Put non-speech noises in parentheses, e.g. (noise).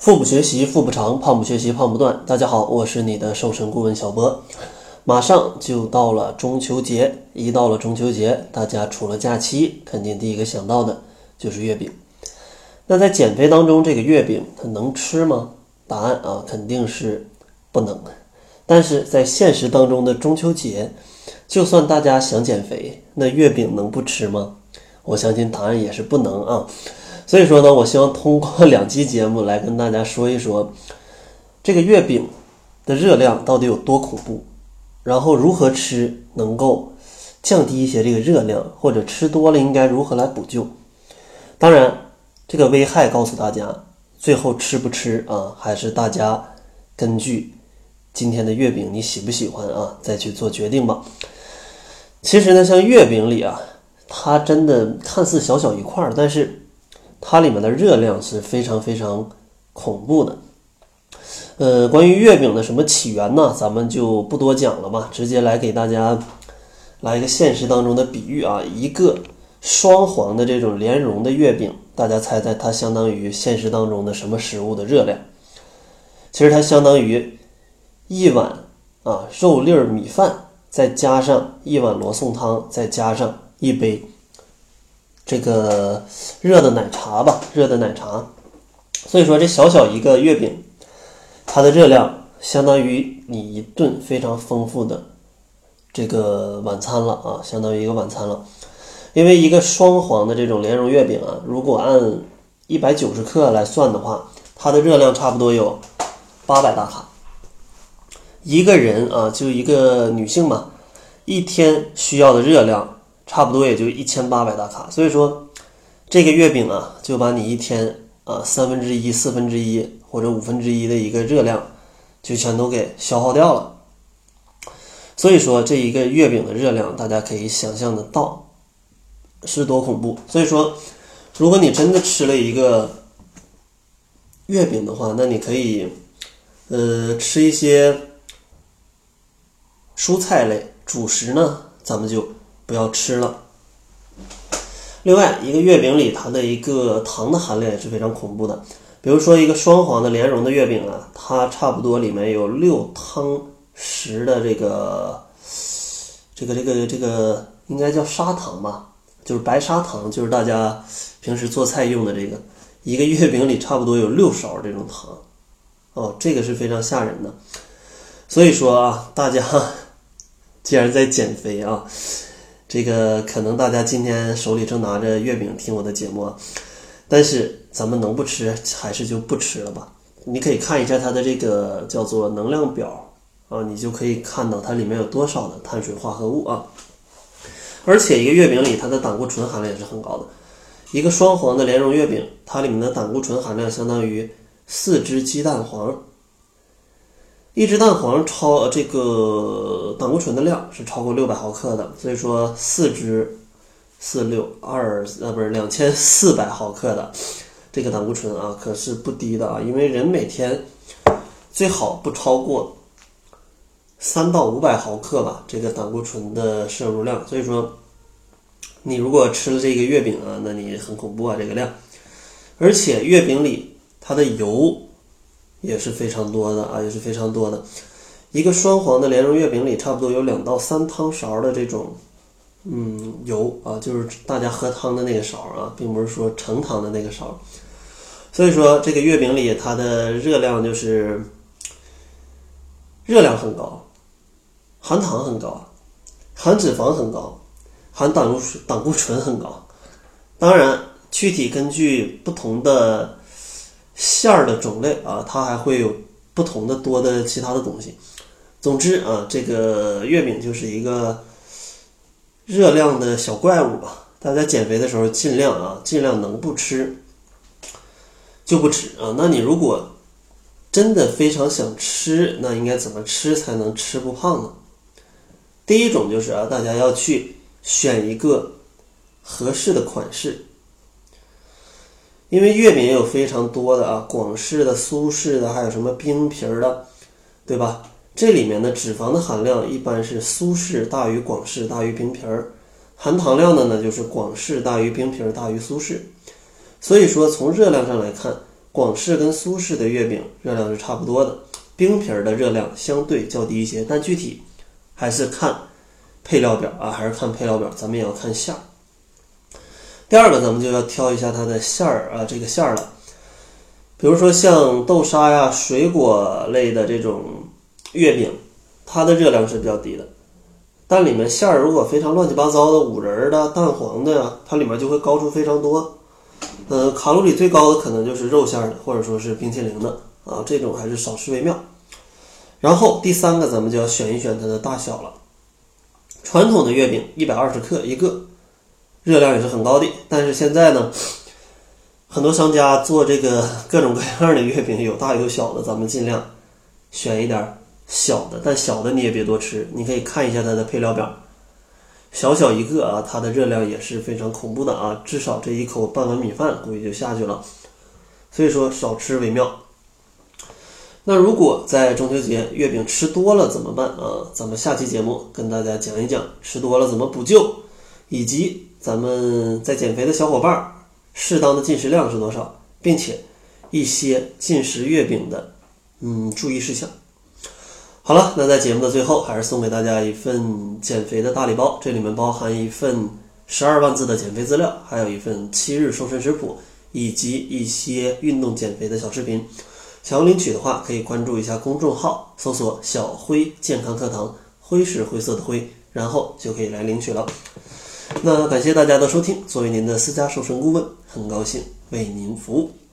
腹部学习腹部长，胖不学习胖不断。大家好，我是你的瘦身顾问小博。马上就到了中秋节，一到了中秋节，大家除了假期，肯定第一个想到的就是月饼。那在减肥当中，这个月饼它能吃吗？答案啊，肯定是不能。但是在现实当中的中秋节，就算大家想减肥，那月饼能不吃吗？我相信答案也是不能啊。所以说呢，我希望通过两期节目来跟大家说一说，这个月饼的热量到底有多恐怖，然后如何吃能够降低一些这个热量，或者吃多了应该如何来补救。当然，这个危害告诉大家，最后吃不吃啊，还是大家根据今天的月饼你喜不喜欢啊，再去做决定吧。其实呢，像月饼里啊，它真的看似小小一块儿，但是。它里面的热量是非常非常恐怖的。呃，关于月饼的什么起源呢？咱们就不多讲了吧，直接来给大家来一个现实当中的比喻啊。一个双黄的这种莲蓉的月饼，大家猜猜它相当于现实当中的什么食物的热量？其实它相当于一碗啊肉粒米饭，再加上一碗罗宋汤，再加上一杯。这个热的奶茶吧，热的奶茶，所以说这小小一个月饼，它的热量相当于你一顿非常丰富的这个晚餐了啊，相当于一个晚餐了。因为一个双黄的这种莲蓉月饼啊，如果按一百九十克来算的话，它的热量差不多有八百大卡。一个人啊，就一个女性嘛，一天需要的热量。差不多也就一千八百大卡，所以说这个月饼啊，就把你一天啊三分之一、四分之一或者五分之一的一个热量就全都给消耗掉了。所以说这一个月饼的热量，大家可以想象得到是多恐怖。所以说，如果你真的吃了一个月饼的话，那你可以呃吃一些蔬菜类主食呢，咱们就。不要吃了。另外，一个月饼里它的一个糖的含量也是非常恐怖的。比如说，一个双黄的莲蓉的月饼啊，它差不多里面有六汤匙的这个这个这个这个应该叫砂糖吧，就是白砂糖，就是大家平时做菜用的这个。一个月饼里差不多有六勺这种糖，哦，这个是非常吓人的。所以说啊，大家 (laughs) 既然在减肥啊。这个可能大家今天手里正拿着月饼听我的节目，但是咱们能不吃还是就不吃了吧？你可以看一下它的这个叫做能量表啊，你就可以看到它里面有多少的碳水化合物啊。而且一个月饼里它的胆固醇含量也是很高的，一个双黄的莲蓉月饼，它里面的胆固醇含量相当于四只鸡蛋黄。一只蛋黄超这个胆固醇的量是超过六百毫克的，所以说四只四六二呃不是两千四百毫克的这个胆固醇啊，可是不低的啊，因为人每天最好不超过三到五百毫克吧，这个胆固醇的摄入量，所以说你如果吃了这个月饼啊，那你很恐怖啊这个量，而且月饼里它的油。也是非常多的啊，也是非常多的。一个双黄的莲蓉月饼里，差不多有两到三汤勺的这种，嗯，油啊，就是大家喝汤的那个勺啊，并不是说盛汤的那个勺。所以说，这个月饼里它的热量就是热量很高，含糖很高，含脂肪很高，含胆固醇胆固醇很高。当然，具体根据不同的。馅儿的种类啊，它还会有不同的多的其他的东西。总之啊，这个月饼就是一个热量的小怪物吧。大家减肥的时候尽量啊，尽量能不吃就不吃啊。那你如果真的非常想吃，那应该怎么吃才能吃不胖呢？第一种就是啊，大家要去选一个合适的款式。因为月饼也有非常多的啊，广式的、苏式的，还有什么冰皮儿的，对吧？这里面的脂肪的含量一般是苏式大于广式大于冰皮儿，含糖量的呢就是广式大于冰皮儿大于苏式。所以说从热量上来看，广式跟苏式的月饼热量是差不多的，冰皮儿的热量相对较低一些，但具体还是看配料表啊，还是看配料表，咱们也要看馅儿。第二个，咱们就要挑一下它的馅儿啊，这个馅儿了。比如说像豆沙呀、水果类的这种月饼，它的热量是比较低的，但里面馅儿如果非常乱七八糟的五仁的、蛋黄的呀，它里面就会高出非常多。呃，卡路里最高的可能就是肉馅儿的，或者说是冰淇淋的啊，这种还是少吃为妙。然后第三个，咱们就要选一选它的大小了。传统的月饼一百二十克一个，热量也是很高的，但是现在呢。很多商家做这个各种各样的月饼，有大有小的，咱们尽量选一点小的，但小的你也别多吃。你可以看一下它的配料表，小小一个啊，它的热量也是非常恐怖的啊，至少这一口半碗米饭估计就下去了。所以说少吃为妙。那如果在中秋节月饼吃多了怎么办啊？咱们下期节目跟大家讲一讲吃多了怎么补救，以及咱们在减肥的小伙伴儿。适当的进食量是多少，并且一些进食月饼的嗯注意事项。好了，那在节目的最后，还是送给大家一份减肥的大礼包，这里面包含一份十二万字的减肥资料，还有一份七日瘦身食谱，以及一些运动减肥的小视频。想要领取的话，可以关注一下公众号，搜索“小辉健康课堂”，灰是灰色的灰，然后就可以来领取了。那感谢大家的收听，作为您的私家瘦身顾问，很高兴为您服务。